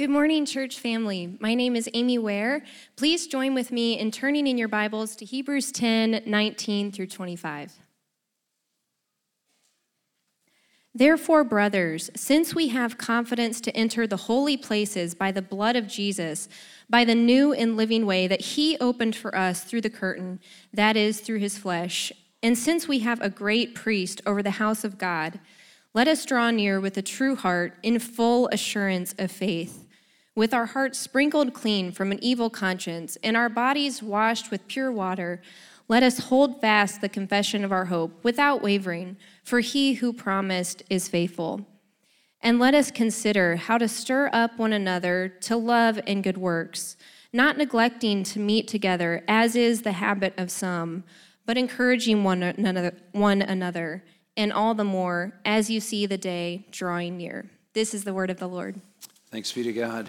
Good morning, church family. My name is Amy Ware. Please join with me in turning in your Bibles to Hebrews 10 19 through 25. Therefore, brothers, since we have confidence to enter the holy places by the blood of Jesus, by the new and living way that he opened for us through the curtain, that is, through his flesh, and since we have a great priest over the house of God, let us draw near with a true heart in full assurance of faith with our hearts sprinkled clean from an evil conscience and our bodies washed with pure water, let us hold fast the confession of our hope without wavering, for he who promised is faithful. And let us consider how to stir up one another to love and good works, not neglecting to meet together, as is the habit of some, but encouraging one another, one another, and all the more as you see the day drawing near. This is the word of the Lord. Thanks be to God.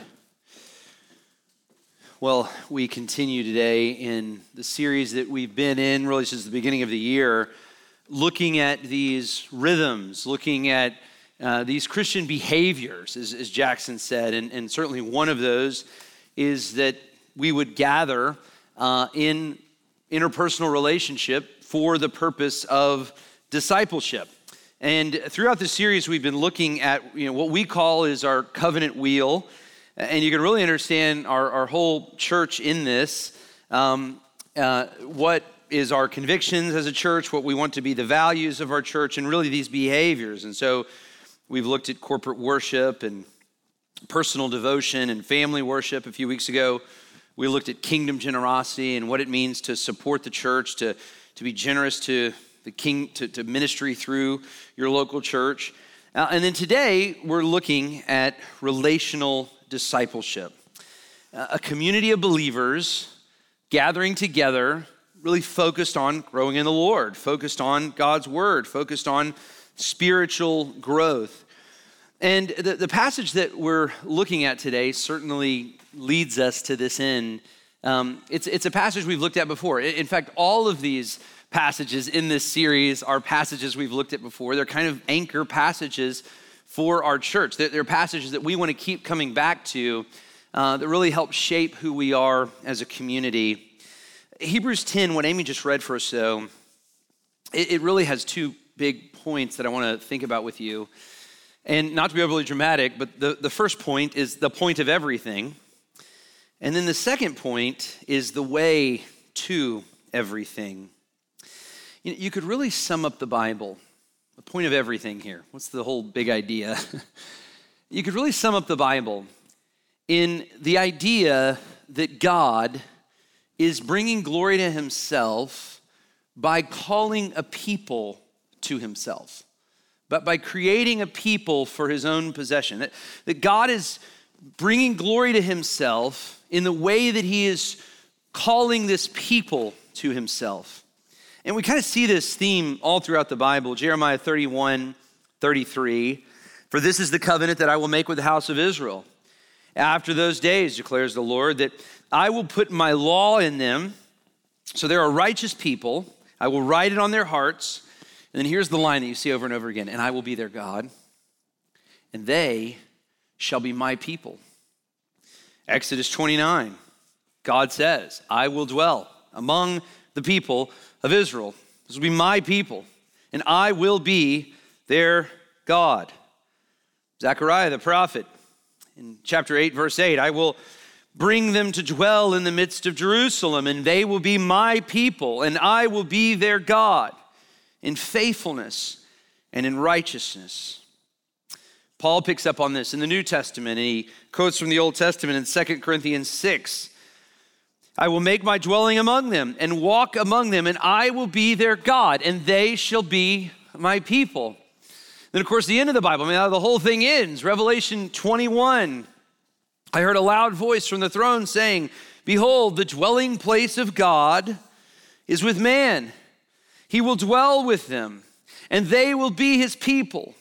Well, we continue today in the series that we've been in really since the beginning of the year, looking at these rhythms, looking at uh, these Christian behaviors, as, as Jackson said. And, and, certainly one of those is that we would gather uh, in interpersonal relationship for the purpose of discipleship. And throughout the series, we've been looking at you know, what we call is our covenant wheel. And you can really understand our, our whole church in this. Um, uh, what is our convictions as a church, what we want to be the values of our church, and really these behaviors. And so we've looked at corporate worship and personal devotion and family worship a few weeks ago. We looked at kingdom generosity and what it means to support the church, to, to be generous to the king to, to ministry through your local church. Uh, and then today we're looking at relational discipleship, a community of believers gathering together, really focused on growing in the Lord, focused on God's word, focused on spiritual growth. And the, the passage that we're looking at today certainly leads us to this end. Um, it's, it's a passage we've looked at before. In fact, all of these passages in this series are passages we've looked at before. They're kind of anchor passages for our church. They're, they're passages that we want to keep coming back to uh, that really help shape who we are as a community. Hebrews 10, what Amy just read for us, though, it, it really has two big points that I want to think about with you. And not to be overly dramatic, but the, the first point is the point of everything. And then the second point is the way to everything. You, know, you could really sum up the Bible, the point of everything here. What's the whole big idea? you could really sum up the Bible in the idea that God is bringing glory to himself by calling a people to himself, but by creating a people for his own possession. That, that God is bringing glory to himself in the way that he is calling this people to himself. And we kind of see this theme all throughout the Bible. Jeremiah 31, 33. For this is the covenant that I will make with the house of Israel. After those days, declares the Lord, that I will put my law in them. So they're righteous people. I will write it on their hearts. And then here's the line that you see over and over again and I will be their God, and they shall be my people. Exodus 29, God says, I will dwell among the people of Israel. This will be my people, and I will be their God. Zechariah the prophet in chapter 8, verse 8 I will bring them to dwell in the midst of Jerusalem, and they will be my people, and I will be their God in faithfulness and in righteousness. Paul picks up on this in the New Testament, and he quotes from the Old Testament in 2 Corinthians 6. I will make my dwelling among them and walk among them, and I will be their God, and they shall be my people. Then, of course, the end of the Bible, I mean, the whole thing ends. Revelation 21. I heard a loud voice from the throne saying, Behold, the dwelling place of God is with man. He will dwell with them, and they will be his people,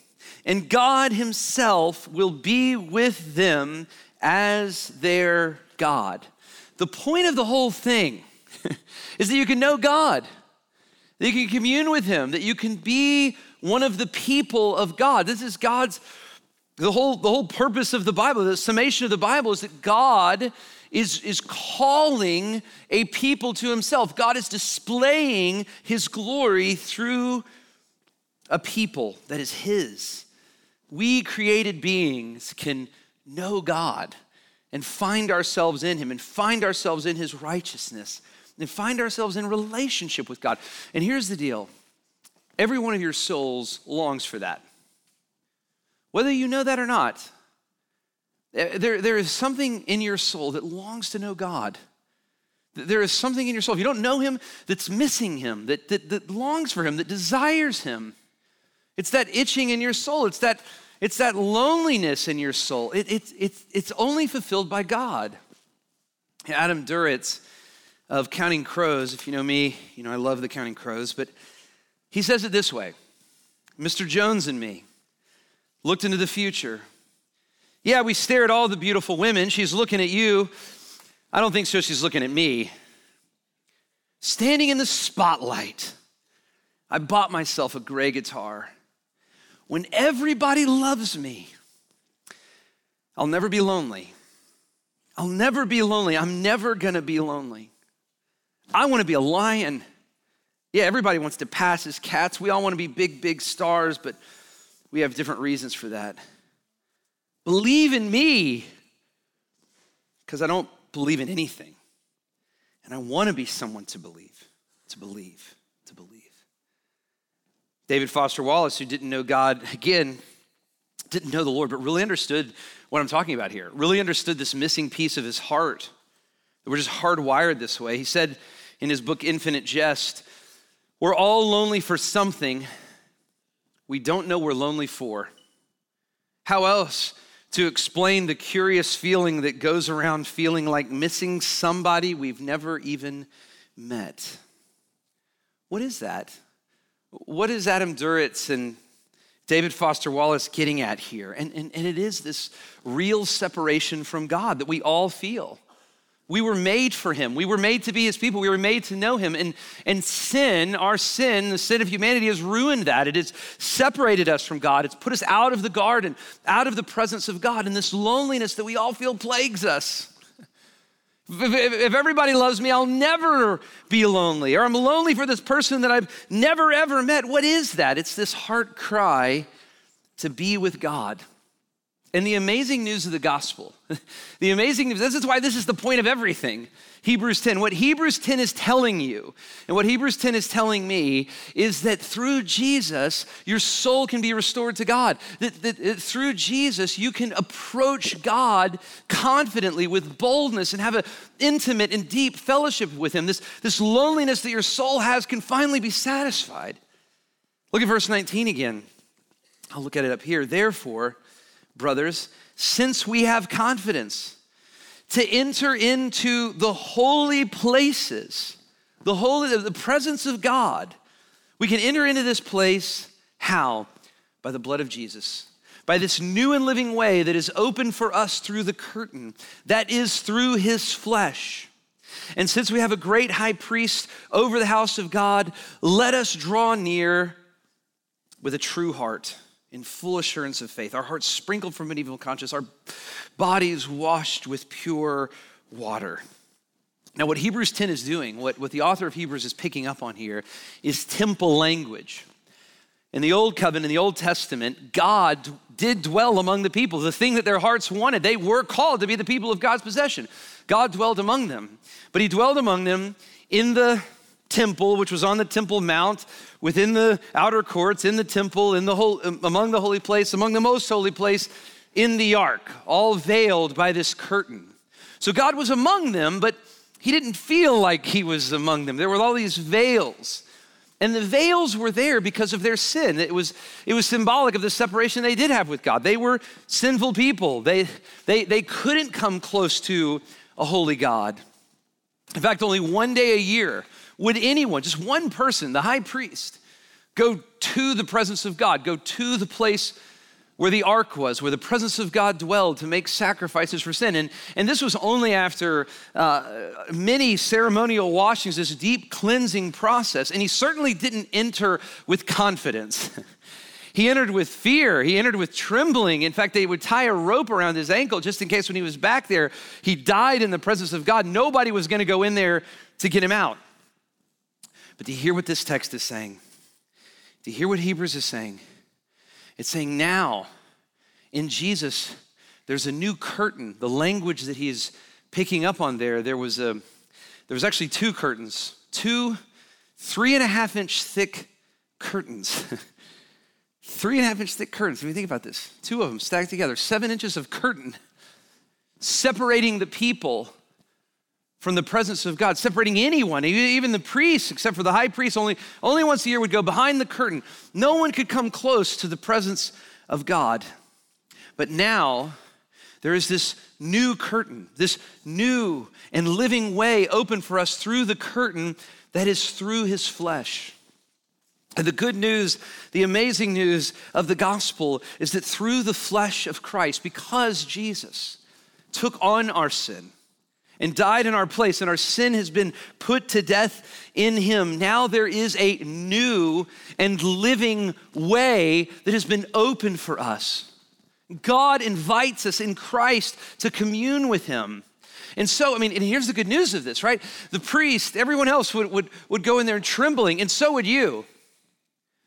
and God himself will be with them as their God. The point of the whole thing is that you can know God, that you can commune with Him, that you can be one of the people of God. This is God's The whole, the whole purpose of the Bible, the summation of the Bible, is that God is, is calling a people to himself. God is displaying his glory through a people that is his. We created beings can know God and find ourselves in him and find ourselves in his righteousness and find ourselves in relationship with God. And here's the deal every one of your souls longs for that. Whether you know that or not, eh, there, there is something in your soul that longs to know God. There is something in your soul, if you don't know Him, that's missing Him, that, that, that longs for Him, that desires Him. It's that itching in your soul, it's that, it's that loneliness in your soul. It, it, it, it's only fulfilled by God. Adam Duritz of Counting Crows, if you know me, you know I love the Counting Crows, but he says it this way Mr. Jones and me looked into the future. Yeah, we stare at all the beautiful women. She's looking at you. I don't think so. She's looking at me. Standing in the spotlight, I bought myself a gray guitar. When everybody loves me, I'll never be lonely. I'll never be lonely. I'm never gonna be lonely. I wanna be a lion. Yeah, everybody wants to pass as cats. We all wanna be big, big stars, but we have different reasons for that. Believe in me, because I don't believe in anything. And I want to be someone to to believe, to believe. David Foster Wallace, who didn't know God, again, didn't know the Lord, but really understood what I'm talking about here, really understood this missing piece of his heart. We're just hardwired this way. He said in his book, Infinite Jest, We're all lonely for something, we don't know we're lonely for. How else to explain the curious feeling that goes around feeling like missing somebody we've never even met? What is that? What is Adam Duritz and David Foster Wallace getting at here? And, and, and it is this real separation from God that we all feel. We were made for him. We were made to be his people. We were made to know him. And, and sin, our sin, the sin of humanity, has ruined that. It has separated us from God. It's put us out of the garden, out of the presence of God. And this loneliness that we all feel plagues us. If, everybody loves me, I'll never be lonely. Or I'm lonely for this person that I've never ever met. What is that? It's this heart cry to be with God. And the amazing news of the gospel, the amazing news, this is why this is the point of everything. Hebrews 10. What Hebrews 10 is telling you, and what Hebrews 10 is telling me, is that through Jesus, your soul can be restored to God. That, that, that through Jesus, you can approach God confidently with boldness and have an intimate and deep fellowship with Him. This, this loneliness that your soul has can finally be satisfied. Look at verse 19 again. I'll look at it up here. Therefore, brothers, since we have confidence to enter into the holy places, the holy, the presence of God, we can enter into this place how? By the blood of Jesus. By this new and living way that is open for us through the curtain, that is through his flesh. And since we have a great high priest over the house of God, let us draw near with a true heart in full assurance of faith, our hearts sprinkled from an evil conscience, our bodies washed with pure water. Now, what Hebrews 10 is doing, what, what the author of Hebrews is picking up on here, is temple language. In the Old Covenant, in the Old Testament, God did dwell among the people, the thing that their hearts wanted. They were called to be the people of God's possession. God dwelled among them, but He dwelled among them in the temple, which was on the Temple Mount, within the outer courts, in the temple, in the whole, um, among the holy place, among the most holy place, in the ark, all veiled by this curtain. So God was among them, but he didn't feel like he was among them. There were all these veils. And the veils were there because of their sin. It was, it was symbolic of the separation they did have with God. They were sinful people. They, they, they couldn't come close to a holy God. In fact, only one day a year would anyone, just one person, the high priest, go to the presence of God, go to the place where the ark was, where the presence of God dwelled to make sacrifices for sin. And, and this was only after uh, many ceremonial washings, this deep cleansing process. And he certainly didn't enter with confidence. He entered with fear. He entered with trembling. In fact, they would tie a rope around his ankle just in case when he was back there, he died in the presence of God. Nobody was going to go in there to get him out. But do you hear what this text is saying? Do you hear what Hebrews is saying? It's saying now, in Jesus, there's a new curtain. The language that he's picking up on there, there was a there was actually two curtains, two three and a half inch thick curtains. three and a half inch thick curtains. If you think about this, two of them stacked together, seven inches of curtain separating the people from the presence of God, separating anyone, even the priests, except for the high priest, only, only once a year would go behind the curtain. No one could come close to the presence of God. But now, there is this new curtain, this new and living way open for us through the curtain that is through his flesh. And the good news, the amazing news of the gospel is that through the flesh of Christ, because Jesus took on our sin and died in our place, and our sin has been put to death in him, now there is a new and living way that has been opened for us. God invites us in Christ to commune with him. And so, I mean, and here's the good news of this, right? The priest, everyone else would, would, would go in there trembling, and so would you.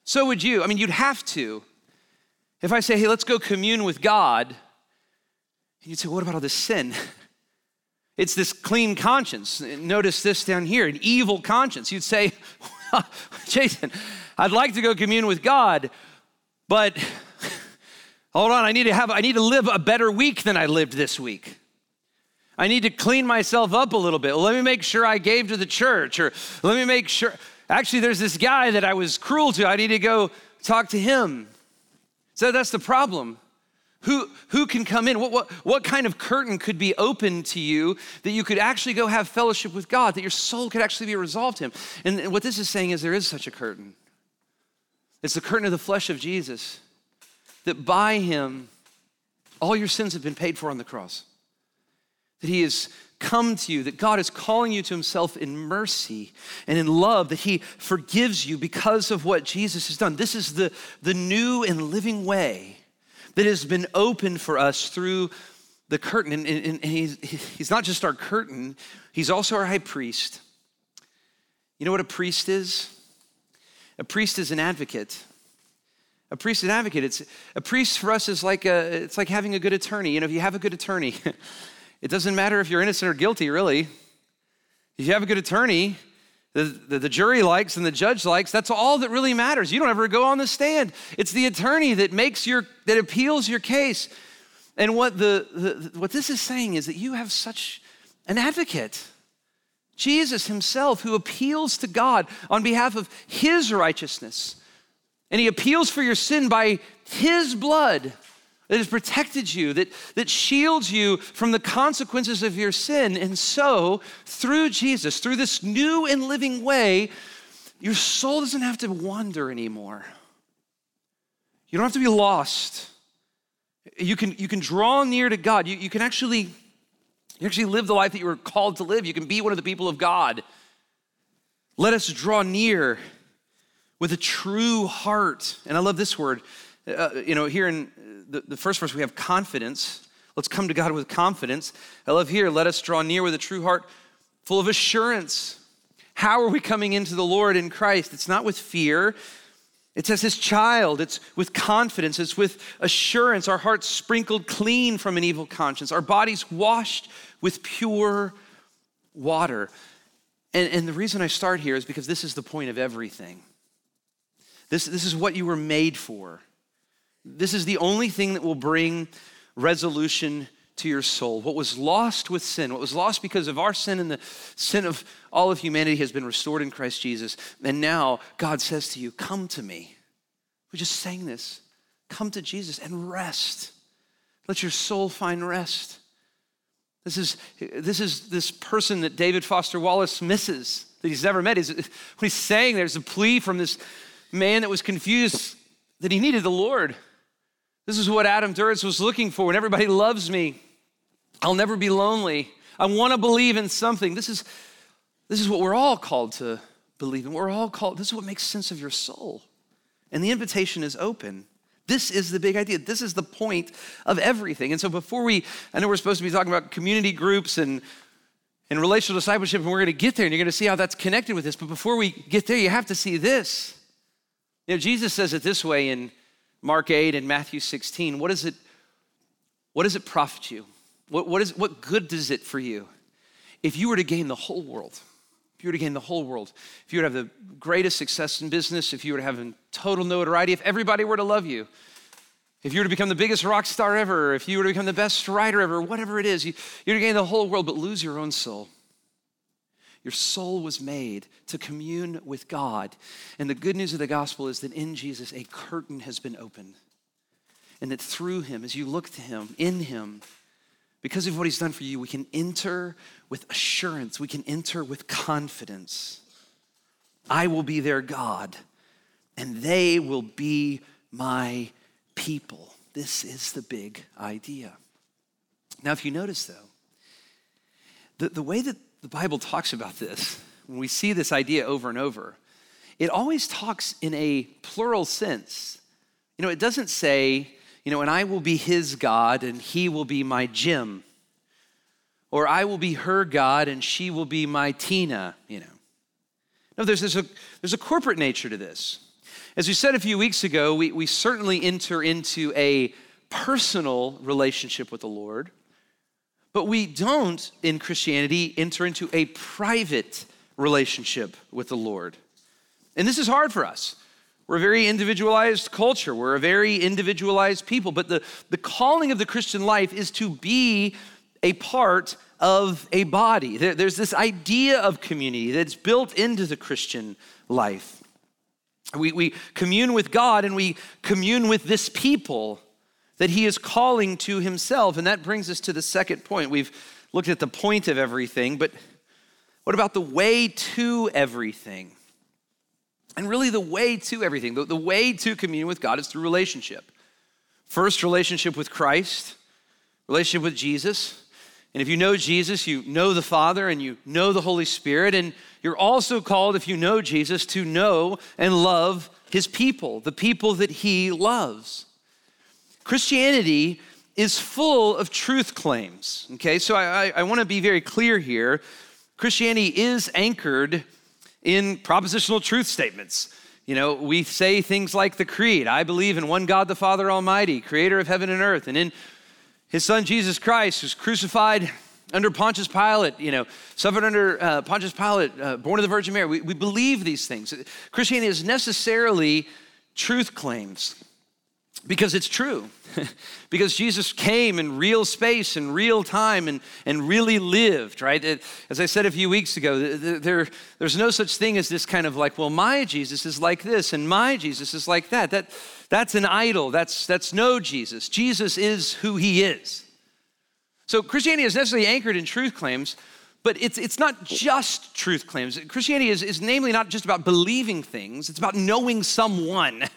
So would you. I mean, you'd have to. If I say, hey, let's go commune with God, and you'd say, what about all this sin? It's this clean conscience. Notice this down here an evil conscience. You'd say, Jason, I'd like to go commune with God, but hold on, I need to have I need to live a better week than I lived this week. I need to clean myself up a little bit. Let me make sure I gave to the church, or let me make sure. Actually, there's this guy that I was cruel to. I need to go talk to him. So that's the problem. Who, who can come in? What, what, what kind of curtain could be open to you that you could actually go have fellowship with God, that your soul could actually be resolved to Him? And, what this is saying is there is such a curtain. It's the curtain of the flesh of Jesus, that by Him, all your sins have been paid for on the cross. That He has come to you, that God is calling you to Himself in mercy and in love, that He forgives you because of what Jesus has done. This is the, the new and living way that has been opened for us through the curtain. And, and, and he's, he's not just our curtain, he's also our high priest. You know what a priest is? A priest is an advocate. A priest is an advocate. It's a priest for us is like a, it's like having a good attorney. You know, if you have a good attorney, it doesn't matter if you're innocent or guilty, really. If you have a good attorney, the, the, jury likes and the judge likes, that's all that really matters. You don't ever go on the stand. It's the attorney that makes your, that appeals your case. And what, the, the what this is saying is that you have such an advocate. Jesus himself, who appeals to God on behalf of his righteousness. And he appeals for your sin by his blood that has protected you, that, that shields you from the consequences of your sin. And so, through Jesus, through this new and living way, your soul doesn't have to wander anymore. You don't have to be lost. You can, you can draw near to God. You, you can actually, you actually live the life that you were called to live. You can be one of the people of God. Let us draw near with a true heart. And I love this word. Uh, you know, here in the, the first verse, we have confidence. Let's come to God with confidence. I love here, let us draw near with a true heart full of assurance. How are we coming into the Lord in Christ? It's not with fear. It's as his child. It's with confidence. It's with assurance. Our hearts sprinkled clean from an evil conscience. Our bodies washed with pure water. And, and the reason I start here is because this is the point of everything. This, this is what you were made for. This is the only thing that will bring resolution to your soul. What was lost with sin, what was lost because of our sin and the sin of all of humanity has been restored in Christ Jesus. And now God says to you, Come to me. We just sang this. Come to Jesus and rest. Let your soul find rest. This is, this is this person that David Foster Wallace misses, that he's never met. He's, what he's saying there's a plea from this man that was confused that he needed the Lord. This is what Adam Duritz was looking for. When everybody loves me, I'll never be lonely. I want to believe in something. This is, this is what we're all called to believe in. We're all called, this is what makes sense of your soul. And the invitation is open. This is the big idea. This is the point of everything. And so before we, I know we're supposed to be talking about community groups and, and relational discipleship, and we're going to get there and you're going to see how that's connected with this. But before we get there, you have to see this. You know, Jesus says it this way in Mark 8 and Matthew 16. What, is it, what does it profit you? What, what, is, what good does it for you if you were to gain the whole world? If you were to gain the whole world, if you were to have the greatest success in business, if you were to have total notoriety, if everybody were to love you, if you were to become the biggest rock star ever, if you were to become the best writer ever, whatever it is, you, you're to gain the whole world but lose your own soul. Your soul was made to commune with God. And the good news of the gospel is that in Jesus, a curtain has been opened. And that through him, as you look to him, in him, because of what he's done for you, we can enter with assurance, we can enter with confidence. I will be their God, and they will be my people. This is the big idea. Now, if you notice, though, the, the way that the Bible talks about this, when we see this idea over and over, it always talks in a plural sense. You know, it doesn't say, you know, and I will be his God and he will be my Jim. Or I will be her God and she will be my Tina, you know. No, there's, there's, a, there's a corporate nature to this. As we said a few weeks ago, we, we certainly enter into a personal relationship with the Lord, but we don't in Christianity enter into a private relationship with the Lord. And this is hard for us. We're a very individualized culture. We're a very individualized people. But the, the calling of the Christian life is to be a part of a body. There, there's this idea of community that's built into the Christian life. We, we commune with God and we commune with this people that He is calling to Himself. And that brings us to the second point. We've looked at the point of everything, but what about the way to everything? And really, the way to everything, the, the way to communion with God is through relationship. First, relationship with Christ, relationship with Jesus. And if you know Jesus, you know the Father and you know the Holy Spirit. And you're also called, if you know Jesus, to know and love his people, the people that he loves. Christianity is full of truth claims. Okay, so I, I, I want to be very clear here. Christianity is anchored in propositional truth statements. You know, we say things like the creed I believe in one God the Father Almighty, creator of heaven and earth, and in his son Jesus Christ, who's crucified under Pontius Pilate, you know, suffered under uh, Pontius Pilate, uh, born of the Virgin Mary. We, we believe these things. Christianity is necessarily truth claims because it's true. because Jesus came in real space and real time and, and really lived, right? It, as I said a few weeks ago, there, there's no such thing as this kind of like, well, my Jesus is like this and my Jesus is like that. that that's an idol. That's, that's no Jesus. Jesus is who he is. So Christianity is necessarily anchored in truth claims, but it's, it's not just truth claims. Christianity is, is namely not just about believing things, it's about knowing someone.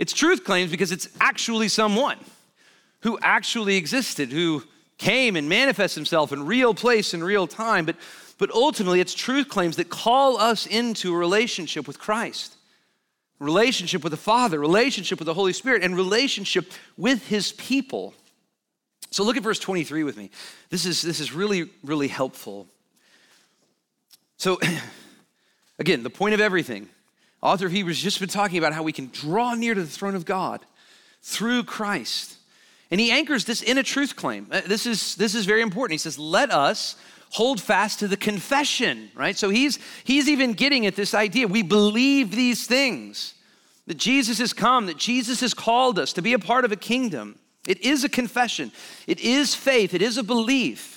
It's truth claims because it's actually someone who actually existed, who came and manifests himself in real place in real time. But, but ultimately, it's truth claims that call us into a relationship with Christ, relationship with the Father, relationship with the Holy Spirit, and relationship with his people. So look at verse 23 with me. This is, this is really, really helpful. So, again, the point of everything Author of Hebrews just been talking about how we can draw near to the throne of God through Christ. And he anchors this in a truth claim. Uh, this is, this is very important. He says, Let us hold fast to the confession, right? So he's, he's even getting at this idea. We believe these things that Jesus has come, that Jesus has called us to be a part of a kingdom. It is a confession, it is faith, it is a belief.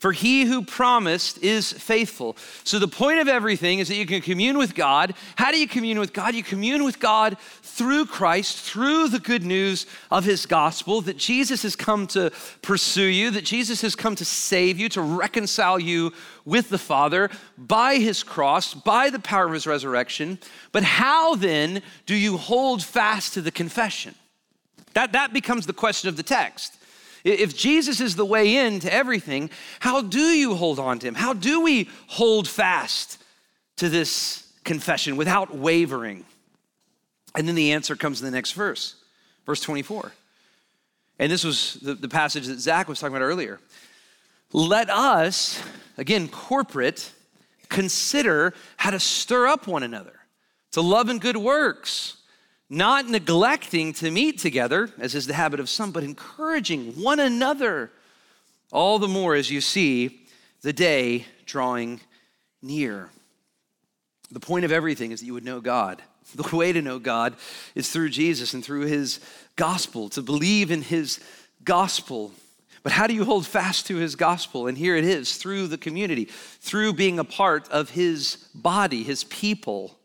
For he who promised is faithful. So, the point of everything is that you can commune with God. How do you commune with God? You commune with God through Christ, through the good news of his gospel, that Jesus has come to pursue you, that Jesus has come to save you, to reconcile you with the Father by his cross, by the power of his resurrection. But how then do you hold fast to the confession? That, that becomes the question of the text. If Jesus is the way in to everything, how do you hold on to him? How do we hold fast to this confession without wavering? And then the answer comes in the next verse, Verse 24. And this was the, the passage that Zach was talking about earlier. Let us, again, corporate, consider how to stir up one another to love and good works, not neglecting to meet together, as is the habit of some, but encouraging one another, all the more as you see the day drawing near. The point of everything is that you would know God. The way to know God is through Jesus and through his gospel, to believe in his gospel. But how do you hold fast to his gospel? And here it is through the community, through being a part of his body, his people.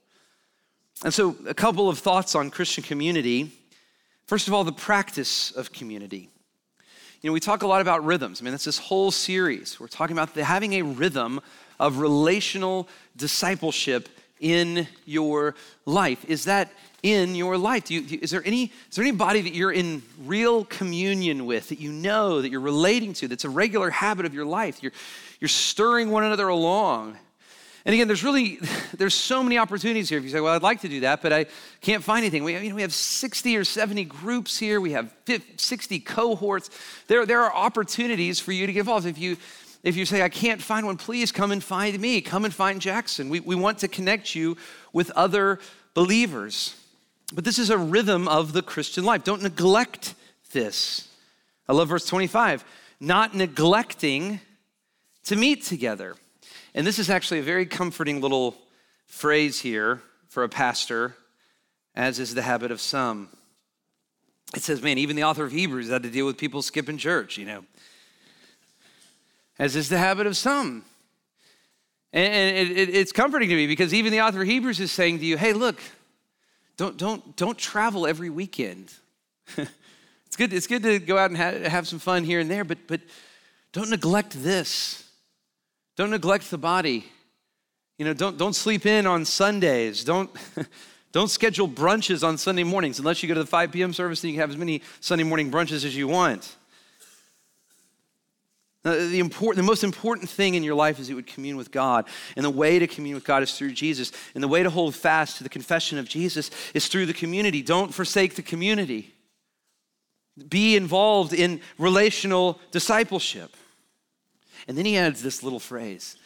And so, a couple of thoughts on Christian community. First of all, the practice of community. You know, we talk a lot about rhythms. I mean, that's this whole series. We're talking about the, having a rhythm of relational discipleship in your life. Is that in your life? Do you, do, is, there any, is there anybody that you're in real communion with that you know, that you're relating to, that's a regular habit of your life? You're, you're stirring one another along. And again, there's really, there's so many opportunities here. If you say, well, I'd like to do that, but I can't find anything. We, you know, we have 60 or 70 groups here. We have 50, 60 cohorts. There, there are opportunities for you to get involved. If you, if you say, I can't find one, please come and find me. Come and find Jackson. We, we want to connect you with other believers. But this is a rhythm of the Christian life. Don't neglect this. I love verse 25 not neglecting to meet together. And this is actually a very comforting little phrase here for a pastor, as is the habit of some. It says, man, even the author of Hebrews had to deal with people skipping church, you know, as is the habit of some. And it, it, it's comforting to me because even the author of Hebrews is saying to you, hey, look, don't, don't, don't travel every weekend. it's, good, it's good to go out and ha- have some fun here and there, but, but don't neglect this. Don't neglect the body. You know, don't, don't sleep in on Sundays. Don't, don't schedule brunches on Sunday mornings unless you go to the 5 p.m. service and you can have as many Sunday morning brunches as you want. Now, The, important, the most important thing in your life is you would commune with God. And the way to commune with God is through Jesus. And the way to hold fast to the confession of Jesus is through the community. Don't forsake the community. Be involved in relational discipleship. And then he adds this little phrase.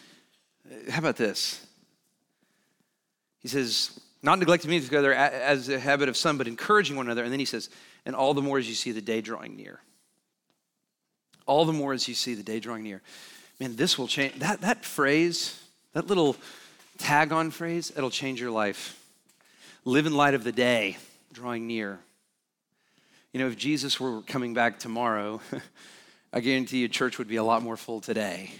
Uh, how about this? He says, not neglecting meeting together as a habit of some, but encouraging one another. And then he says, and all the more as you see the day drawing near. All the more as you see the day drawing near. Man, this will change. That, that phrase, that little tag on phrase, it'll change your life. Live in light of the day drawing near. You know, if Jesus were coming back tomorrow, I guarantee you church would be a lot more full today.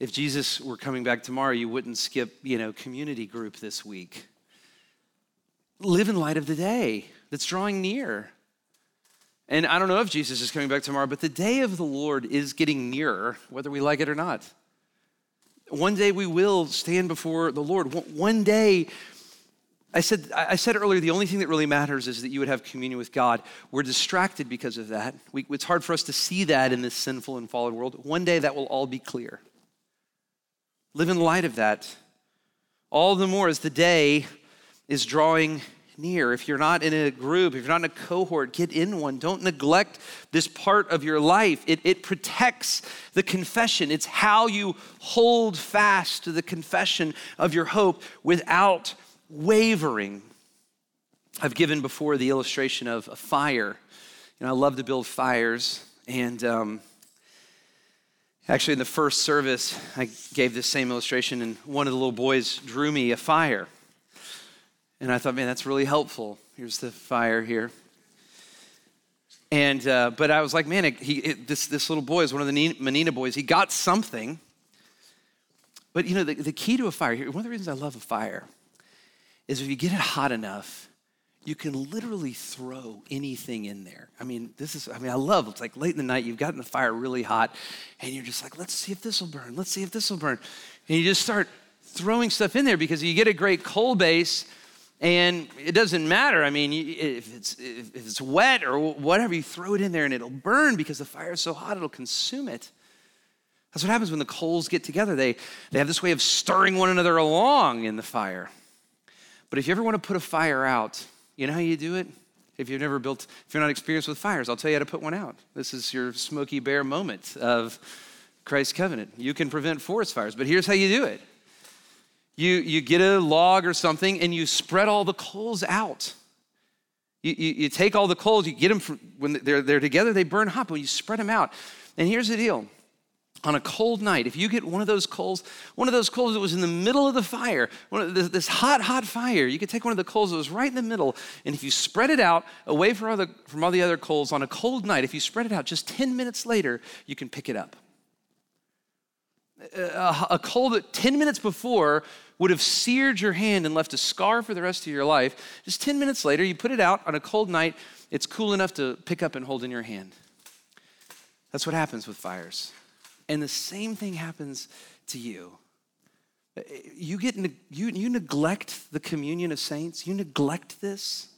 If Jesus were coming back tomorrow, you wouldn't skip, you know, community group this week. Live in light of the day that's drawing near. And I don't know if Jesus is coming back tomorrow, but the day of the Lord is getting nearer, whether we like it or not. One day we will stand before the Lord. One day I said, I said earlier, the only thing that really matters is that you would have communion with God. We're distracted because of that. We, it's hard for us to see that in this sinful and fallen world. One day that will all be clear. Live in light of that. All the more as the day is drawing near. If you're not in a group, if you're not in a cohort, get in one. Don't neglect this part of your life. It, it protects the confession, it's how you hold fast to the confession of your hope without wavering. I've given before the illustration of a fire. You know, I love to build fires, and um, actually, in the first service, I gave this same illustration, and one of the little boys drew me a fire. And I thought, man, that's really helpful. Here's the fire here. And uh, but I was like, man, it, he, it, this this little boy is one of the Menina boys. He got something. But you know, the, the key to a fire here. One of the reasons I love a fire is if you get it hot enough, you can literally throw anything in there. I mean, this is, I mean, I love it's like late in the night, you've gotten the fire really hot, and you're just like, let's see if this will burn, let's see if this will burn. And you just start throwing stuff in there because you get a great coal base and it doesn't matter. I mean, if it's, if it's wet or whatever, you throw it in there and it'll burn because the fire is so hot, it'll consume it. That's what happens when the coals get together. They, they have this way of stirring one another along in the fire. But if you ever want to put a fire out, you know how you do it? If you've never built, if you're not experienced with fires, I'll tell you how to put one out. This is your Smokey Bear moment of Christ's covenant. You can prevent forest fires, but here's how you do it. You, you get a log or something and you spread all the coals out. You, you, you take all the coals, you get them from, when they're, they're together, they burn hot, but you spread them out. And here's the deal on a cold night, if you get one of those coals, one of those coals that was in the middle of the fire, this, this, hot, hot fire, you could take one of the coals that was right in the middle, and if you spread it out away from all, the, from all the other coals on a cold night, if you spread it out just 10 minutes later, you can pick it up. A, a coal that 10 minutes before would have seared your hand and left a scar for the rest of your life, just 10 minutes later, you put it out on a cold night, it's cool enough to pick up and hold in your hand. That's what happens with fires. And the same thing happens to you. You, get, you, you neglect the communion of saints, you neglect this,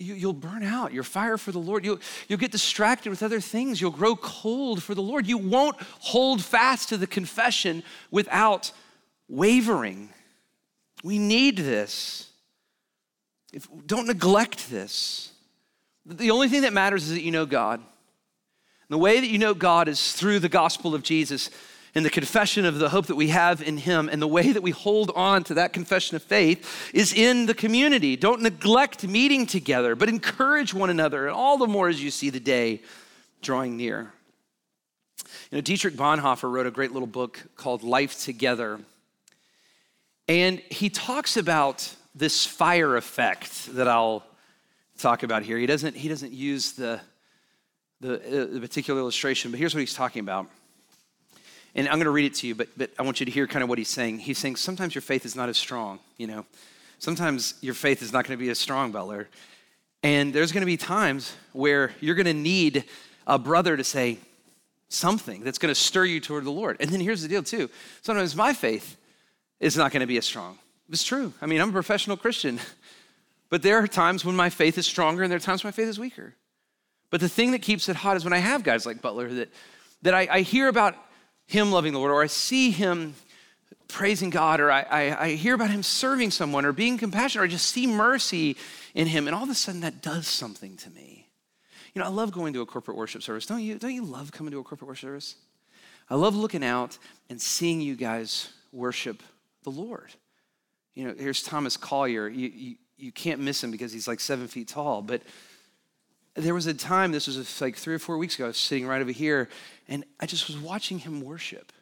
you, you'll burn out. Your fire for the Lord. You'll, you'll get distracted with other things. You'll grow cold for the Lord. You won't hold fast to the confession without wavering. We need this. If, don't neglect this. The only thing that matters is that you know God. The way that you know God is through the gospel of Jesus and the confession of the hope that we have in Him. And the way that we hold on to that confession of faith is in the community. Don't neglect meeting together, but encourage one another, and all the more as you see the day drawing near. You know, Dietrich Bonhoeffer wrote a great little book called Life Together. And he talks about this fire effect that I'll talk about here. He doesn't, he doesn't use the the, uh, the particular illustration, but here's what he's talking about. And I'm going to read it to you, but, but I want you to hear kind of what he's saying. He's saying sometimes your faith is not as strong, you know. Sometimes your faith is not going to be as strong, Butler. And there's going to be times where you're going to need a brother to say something that's going to stir you toward the Lord. And then here's the deal, too. Sometimes my faith is not going to be as strong. It's true. I mean, I'm a professional Christian, but there are times when my faith is stronger and there are times my faith is weaker. But the thing that keeps it hot is when I have guys like Butler that, that I, I hear about him loving the Lord, or I see him praising God, or I, I, I, hear about him serving someone, or being compassionate, or I just see mercy in him, and all of a sudden that does something to me. You know, I love going to a corporate worship service. Don't you? Don't you love coming to a corporate worship service? I love looking out and seeing you guys worship the Lord. You know, here's Thomas Collier. You, you, you can't miss him because he's like seven feet tall, but there was a time, this was uh, like three or four weeks ago, I was sitting right over here, and I just was watching him worship.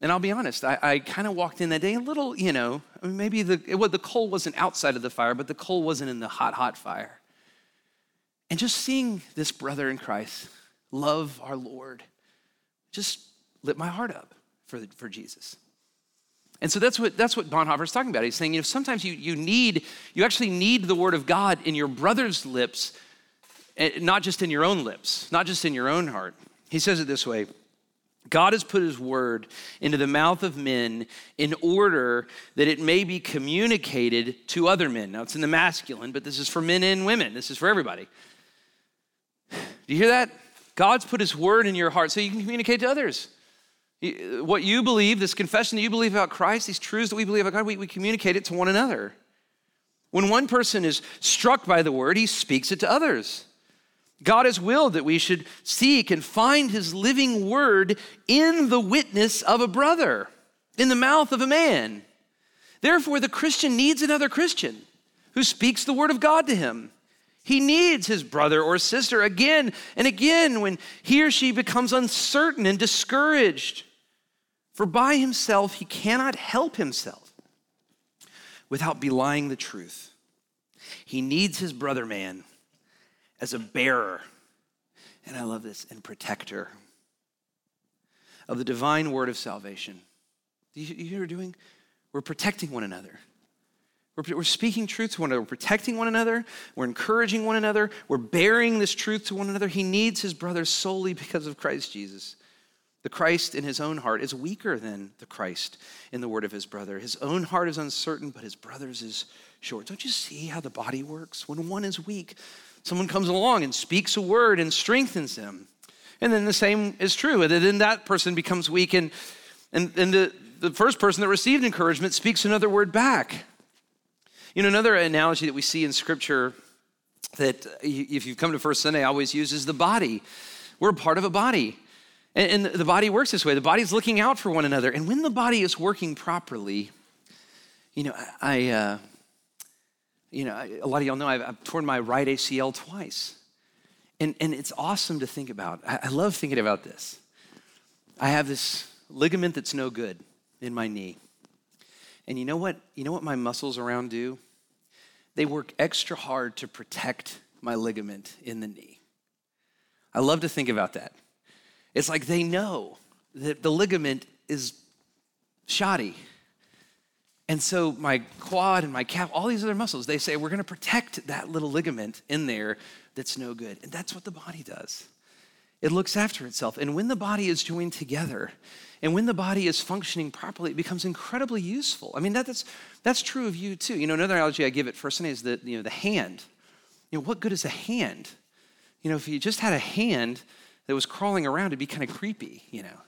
And I'll be honest, I, I kind of walked in that day a little, you know, I mean, maybe the, it, well, the coal wasn't outside of the fire, but the coal wasn't in the hot, hot fire. And just seeing this brother in Christ love our Lord just lit my heart up for, for Jesus. And so that's what, that's what Bonhoeffer's talking about. He's saying, you know, sometimes you, you need, you actually need the word of God in your brother's lips Eh, not just in your own lips, not just in your own heart. He says it this way God has put his word into the mouth of men in order that it may be communicated to other men. Now, it's in the masculine, but this is for men and women, this is for everybody. Do you hear that? God's put his word in your heart so you can communicate to others. What you believe, this confession that you believe about Christ, these truths that we believe about God, we, we communicate it to one another. When one person is struck by the word, he speaks it to others. God has willed that we should seek and find his living word in the witness of a brother, in the mouth of a man. Therefore, the Christian needs another Christian who speaks the word of God to him. He needs his brother or sister again and again when he or she becomes uncertain and discouraged. For by himself, he cannot help himself without belying the truth. He needs his brother man as a bearer, and I love this, and protector of the divine word of salvation. You, you hear what we're doing? We're protecting one another. We're, we're speaking truth to one another. We're protecting one another. We're encouraging one another. We're bearing this truth to one another. He needs his brother solely because of Christ Jesus. The Christ in his own heart is weaker than the Christ in the word of his brother. His own heart is uncertain, but his brother's is short. Don't you see how the body works? When one is weak, Someone comes along and speaks a word and strengthens them. And then the same is true. And then that person becomes weak, and, and, and the, the first person that received encouragement speaks another word back. You know, another analogy that we see in Scripture that if you've come to First Sunday, I always use is the body. We're part of a body. And, the body works this way. The body's looking out for one another. And when the body is working properly, you know, I, uh, you know, a lot of y'all know I've, I've, torn my right ACL twice. And, and it's awesome to think about. I, I love thinking about this. I have this ligament that's no good in my knee. And you know what? You know what my muscles around do? They work extra hard to protect my ligament in the knee. I love to think about that. It's like they know that the ligament is shoddy. And so my quad and my calf, all these other muscles, they say, we're going to protect that little ligament in there that's no good. And that's what the body does. It looks after itself. And when the body is joined together, and when the body is functioning properly, it becomes incredibly useful. I mean, that, that's, that's true of you too. You know, another analogy I give it first is the, you know, the hand. You know, what good is a hand? You know, if you just had a hand that was crawling around, it'd be kind of creepy, you know.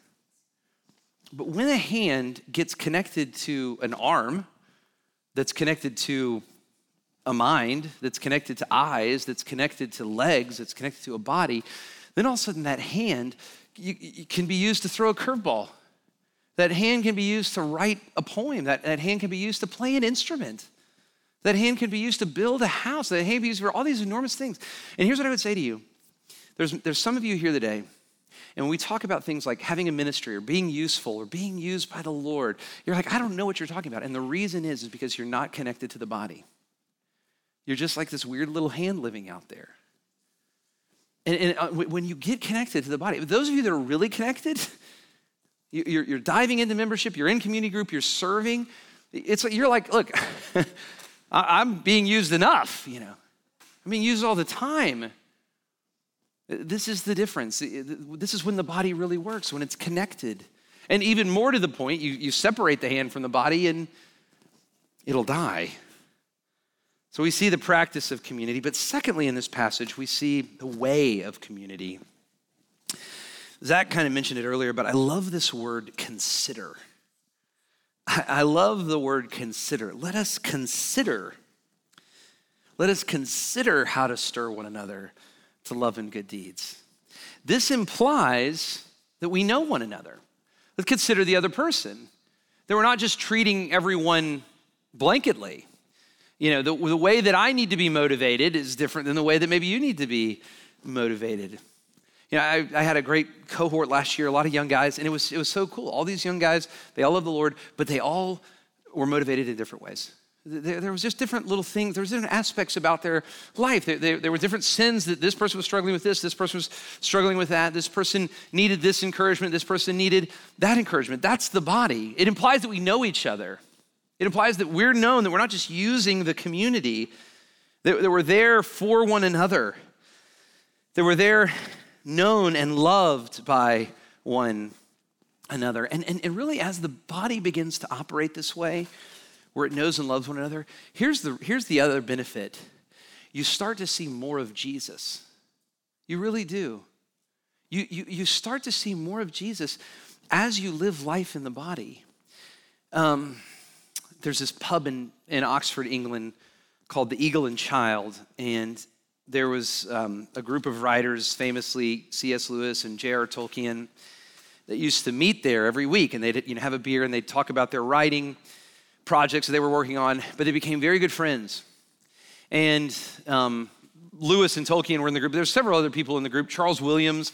But when a hand gets connected to an arm, that's connected to a mind, that's connected to eyes, that's connected to legs, that's connected to a body, then all of a sudden that hand you, you can be used to throw a curveball. That hand can be used to write a poem. That, that hand can be used to play an instrument. That hand can be used to build a house. That hand can be used for all these enormous things. And here's what I would say to you there's, there's some of you here today, and when we talk about things like having a ministry or being useful or being used by the Lord, you're like, I don't know what you're talking about. And the reason is, is because you're not connected to the body. You're just like this weird little hand living out there. And, and uh, when you get connected to the body, those of you that are really connected, you're, you're diving into membership, you're in community group, you're serving. It's you're like, look, I'm being used enough, you know. I'm being used all the time. This is the difference. This is when the body really works, when it's connected. And even more to the point, you, you separate the hand from the body and it'll die. So we see the practice of community, but secondly, in this passage, we see the way of community. Zach kind of mentioned it earlier, but I love this word consider. I love the word consider. Let us consider. Let us consider how to stir one another to love and good deeds. This implies that we know one another. Let's consider the other person. That we're not just treating everyone blanketly. You know, the, the way that I need to be motivated is different than the way that maybe you need to be motivated. You know, I, I, had a great cohort last year, a lot of young guys, and it was, it was so cool. All these young guys, they all love the Lord, but they all were motivated in different ways. There, there was just different little things, there was different aspects about their life. There, there, there were different sins that this person was struggling with this, this person was struggling with that, this person needed this encouragement, this person needed that encouragement. That's the body. It implies that we know each other. It implies that we're known, that we're not just using the community, that, that we're there for one another, that we're there known and loved by one another. And, and, and really, as the body begins to operate this way, where it knows and loves one another, here's the, here's the other benefit. You start to see more of Jesus. You really do. You, you, you start to see more of Jesus as you live life in the body. Um, there's this pub in, in Oxford, England called the Eagle and Child. And there was um, a group of writers, famously C.S. Lewis and J.R. Tolkien, that used to meet there every week. And they'd you know, have a beer and they'd talk about their writing projects they were working on. But they became very good friends. And um, Lewis and Tolkien were in the group. There's several other people in the group. Charles Williams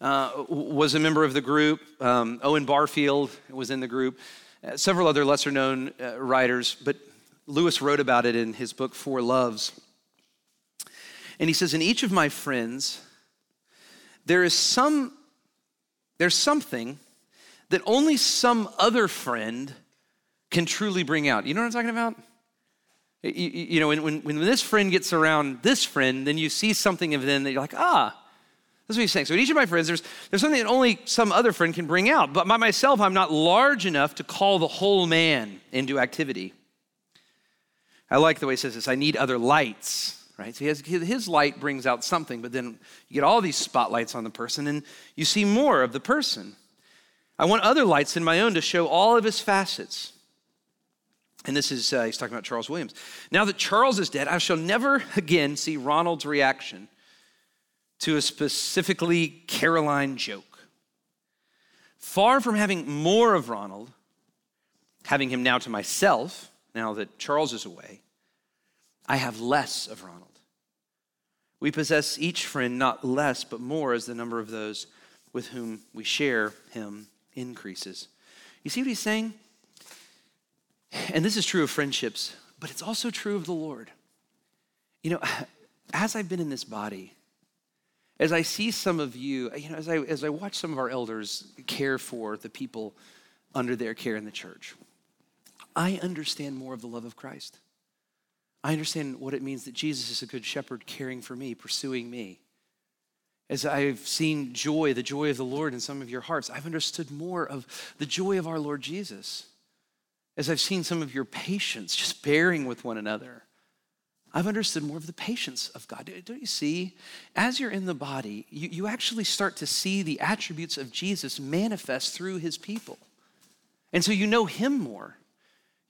uh, was a member of the group. Um, Owen Barfield was in the group. Uh, several other lesser known uh, writers, but Lewis wrote about it in his book, Four Loves. And he says, In each of my friends, there is some, there's something that only some other friend can truly bring out. You know what I'm talking about? You, you know, when, when, when this friend gets around this friend, then you see something of them that you're like, ah, that's what he's saying. So in each of my friends, there's, there's something that only some other friend can bring out. But by myself, I'm not large enough to call the whole man into activity. I like the way he says this I need other lights, right? So has, his light brings out something, but then you get all these spotlights on the person and you see more of the person. I want other lights in my own to show all of his facets. And this is, uh, he's talking about Charles Williams. Now that Charles is dead, I shall never again see Ronald's reaction to a specifically Caroline joke. Far from having more of Ronald, having him now to myself, now that Charles is away, I have less of Ronald. We possess each friend not less, but more as the number of those with whom we share him increases. You see what he's saying? And this is true of friendships, but it's also true of the Lord. You know, as I've been in this body, as I see some of you, you know, as I, as I watch some of our elders care for the people under their care in the church, I understand more of the love of Christ. I understand what it means that Jesus is a good shepherd caring for me, pursuing me. As I've seen joy, the joy of the Lord in some of your hearts, I've understood more of the joy of our Lord Jesus. As I've seen some of your patience, just bearing with one another, I've understood more of the patience of God. Don't you see? As you're in the body, you, you actually start to see the attributes of Jesus manifest through his people. And so you know him more.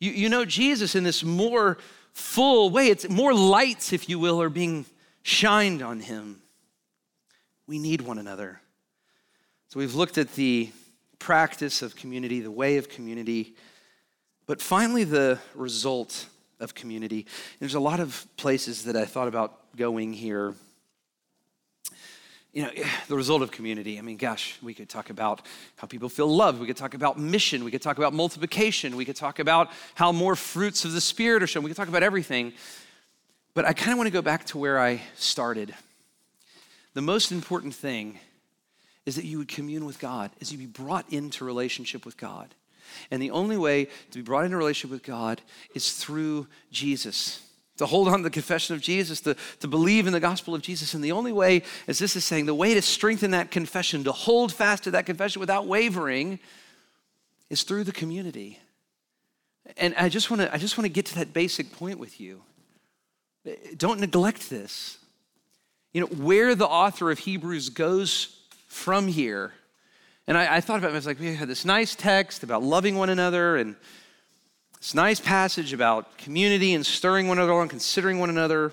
You, you know Jesus in this more full way. It's more lights, if you will, are being shined on him. We need one another. So we've looked at the practice of community, the way of community, but finally the result of community. There's a lot of places that I thought about going here. You know, the result of community. I mean, gosh, we could talk about how people feel loved. We could talk about mission. We could talk about multiplication. We could talk about how more fruits of the Spirit are shown. We could talk about everything. But I kind of want to go back to where I started. The most important thing is that you would commune with God, is you be brought into relationship with God. And the only way to be brought into a relationship with God is through Jesus. To hold on to the confession of Jesus, to, to believe in the gospel of Jesus. And the only way, as this is saying, the way to strengthen that confession, to hold fast to that confession without wavering, is through the community. And I just want to I just want to get to that basic point with you. Don't neglect this. You know, where the author of Hebrews goes from here and I, I thought about it, I was like, we had this nice text about loving one another and this nice passage about community and stirring one another and considering one another.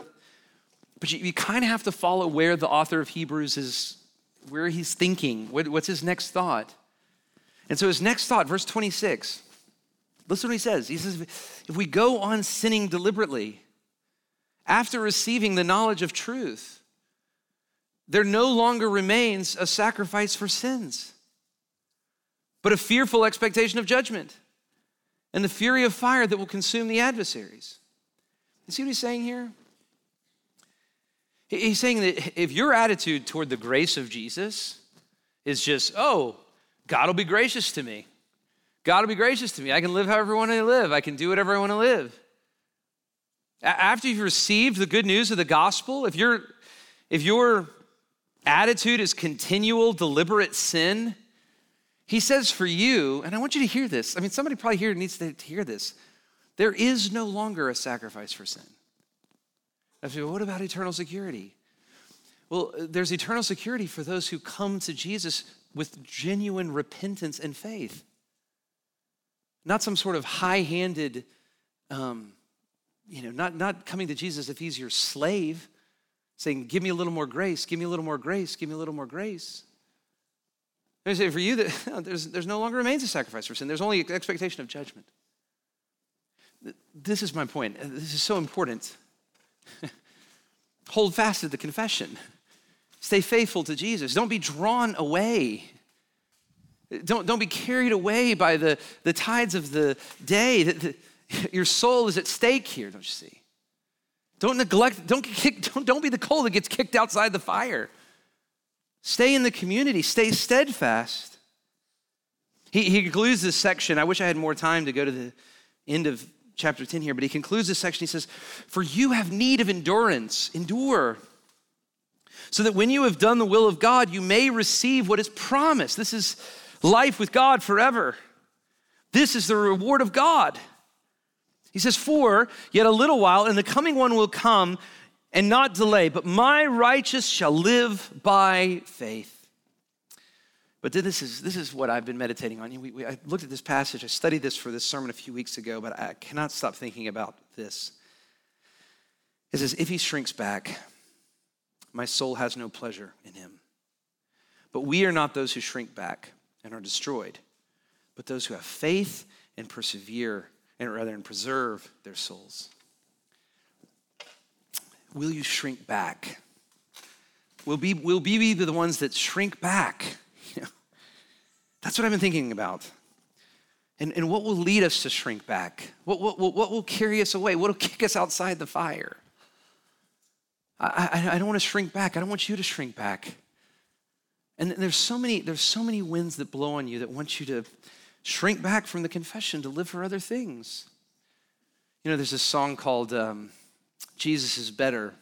But you, you kind of have to follow where the author of Hebrews is, where he's thinking. What, what's his next thought? And so his next thought, verse 26, listen to what he says. He says, if we go on sinning deliberately after receiving the knowledge of truth, there no longer remains a sacrifice for sins but a fearful expectation of judgment and the fury of fire that will consume the adversaries. You see what he's saying here? He's saying that if your attitude toward the grace of Jesus is just, oh, God will be gracious to me. God will be gracious to me. I can live however I want to live. I can do whatever I want to live. After you've received the good news of the gospel, if, you if your attitude is continual, deliberate sin, he says for you, and I want you to hear this. I mean, somebody probably here needs to hear this. There is no longer a sacrifice for sin. I say, well, what about eternal security? Well, there's eternal security for those who come to Jesus with genuine repentance and faith. Not some sort of high handed, um, you know, not, not coming to Jesus if he's your slave, saying, Give me a little more grace, give me a little more grace, give me a little more grace. I say for you that there's, there's no longer remains a sacrifice for sin. There's only expectation of judgment. This is my point. Uh, this is so important. Hold fast to the confession. Stay faithful to Jesus. Don't be drawn away. Don't, don't be carried away by the, the tides of the day. The, the, your soul is at stake here, don't you see? Don't neglect, don't, kicked, don't, don't be the coal that gets kicked outside the fire. Stay in the community, stay steadfast. He, he concludes this section. I wish I had more time to go to the end of chapter 10 here, but he concludes this section. He says, For you have need of endurance, endure, so that when you have done the will of God, you may receive what is promised. This is life with God forever. This is the reward of God. He says, For yet a little while, and the coming one will come and not delay, but my righteous shall live by faith. But this is, this is what I've been meditating on. We, we, I looked at this passage, I studied this for this sermon a few weeks ago, but I cannot stop thinking about this. It says, If he shrinks back, my soul has no pleasure in him. But we are not those who shrink back and are destroyed, but those who have faith and persevere, and rather, and preserve their souls. Will you shrink back? Will, be, will we be the ones that shrink back? That's what I've been thinking about. And, and what will lead us to shrink back? What, what, what will carry us away? What will kick us outside the fire? I, I, I don't want to shrink back. I don't want you to shrink back. And there's so many, there's so many winds that blow on you that want you to shrink back from the confession to live for other things. You know, there's this song called um, Jesus is Better.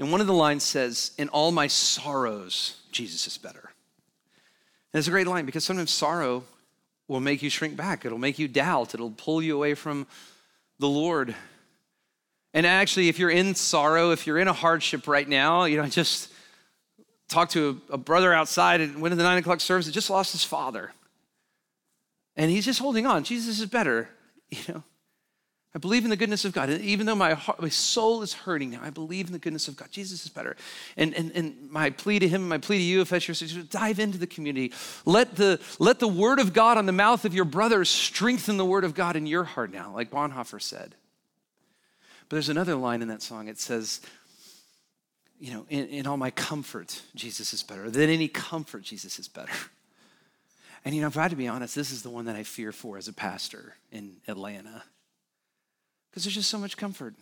And one of the lines says, In all my sorrows, Jesus is better. And it's a great line because sometimes sorrow will make you shrink back, it'll make you doubt, it'll pull you away from the Lord. And actually, if you're in sorrow, if you're in a hardship right now, you know, I just talked to a, a brother outside and went to the nine o'clock service that just lost his father. And he's just holding on. Jesus is better, you know. I believe in the goodness of God. And Even though my, heart, my soul is hurting now, I believe in the goodness of God. Jesus is better. And, and, and my plea to him, my plea to you, if that's your situation, dive into the community. Let the, let the word of God on the mouth of your brothers strengthen the word of God in your heart now, like Bonhoeffer said. But there's another line in that song. It says, you know, in, in all my comfort, Jesus is better. Than any comfort, Jesus is better. And, you know, if I had to be honest, this is the one that I fear for as a pastor in Atlanta. Because there's just so much comfort.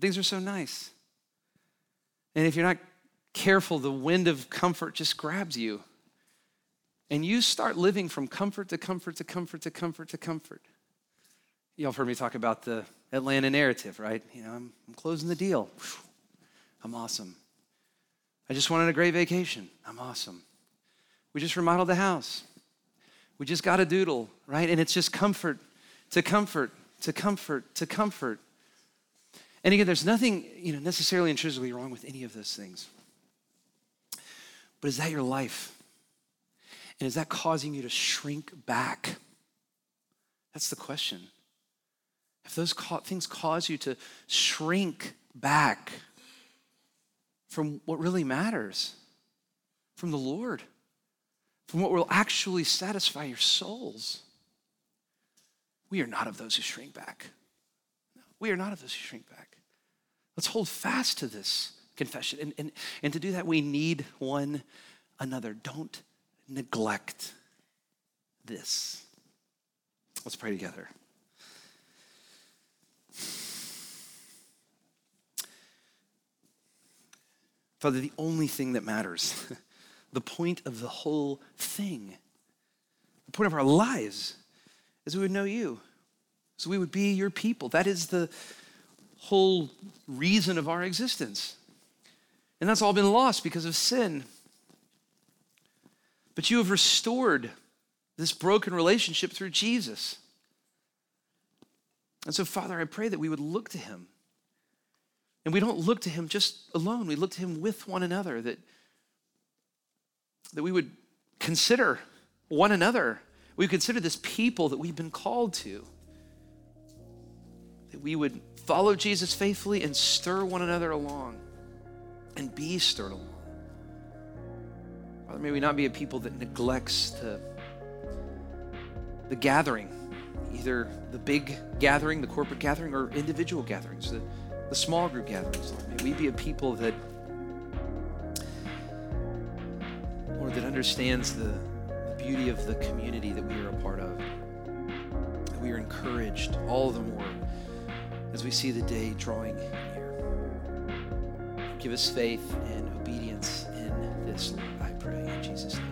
Things are so nice. And if you're not careful, the wind of comfort just grabs you. And you start living from comfort to comfort to comfort to comfort to comfort. Y'all heard me talk about the Atlanta narrative, right? You know, I'm, I'm closing the deal. I'm awesome. I just wanted a great vacation. I'm awesome. We just remodeled the house. We just got a doodle, right? And it's just comfort to comfort to comfort to comfort. And again, there's nothing you know, necessarily intrinsically wrong with any of those things. But is that your life? And is that causing you to shrink back? That's the question. If those things cause you to shrink back from what really matters, from the Lord, from what will actually satisfy your souls, we are not of those who shrink back. We are not of those who shrink back. Let's hold fast to this confession. And, and, and to do that, we need one another. Don't neglect this. Let's pray together. Father, the only thing that matters, the point of the whole thing, the point of our lives, is we would know you. So we would be your people. That is the whole reason of our existence. And that's all been lost because of sin. But you have restored this broken relationship through Jesus. And so, Father, I pray that we would look to him and we don't look to him just alone, we look to him with one another, that, that we would consider one another. We consider this people that we've been called to. That we would follow Jesus faithfully and stir one another along and be stirred along. Father, may we not be a people that neglects the, the gathering, either the big gathering, the corporate gathering, or individual gatherings. The, the small group gatherings, Lord. May we be a people that, Lord, that understands the, the beauty of the community that we are a part of. We are encouraged all the more as we see the day drawing near. Give us faith and obedience in this, Lord.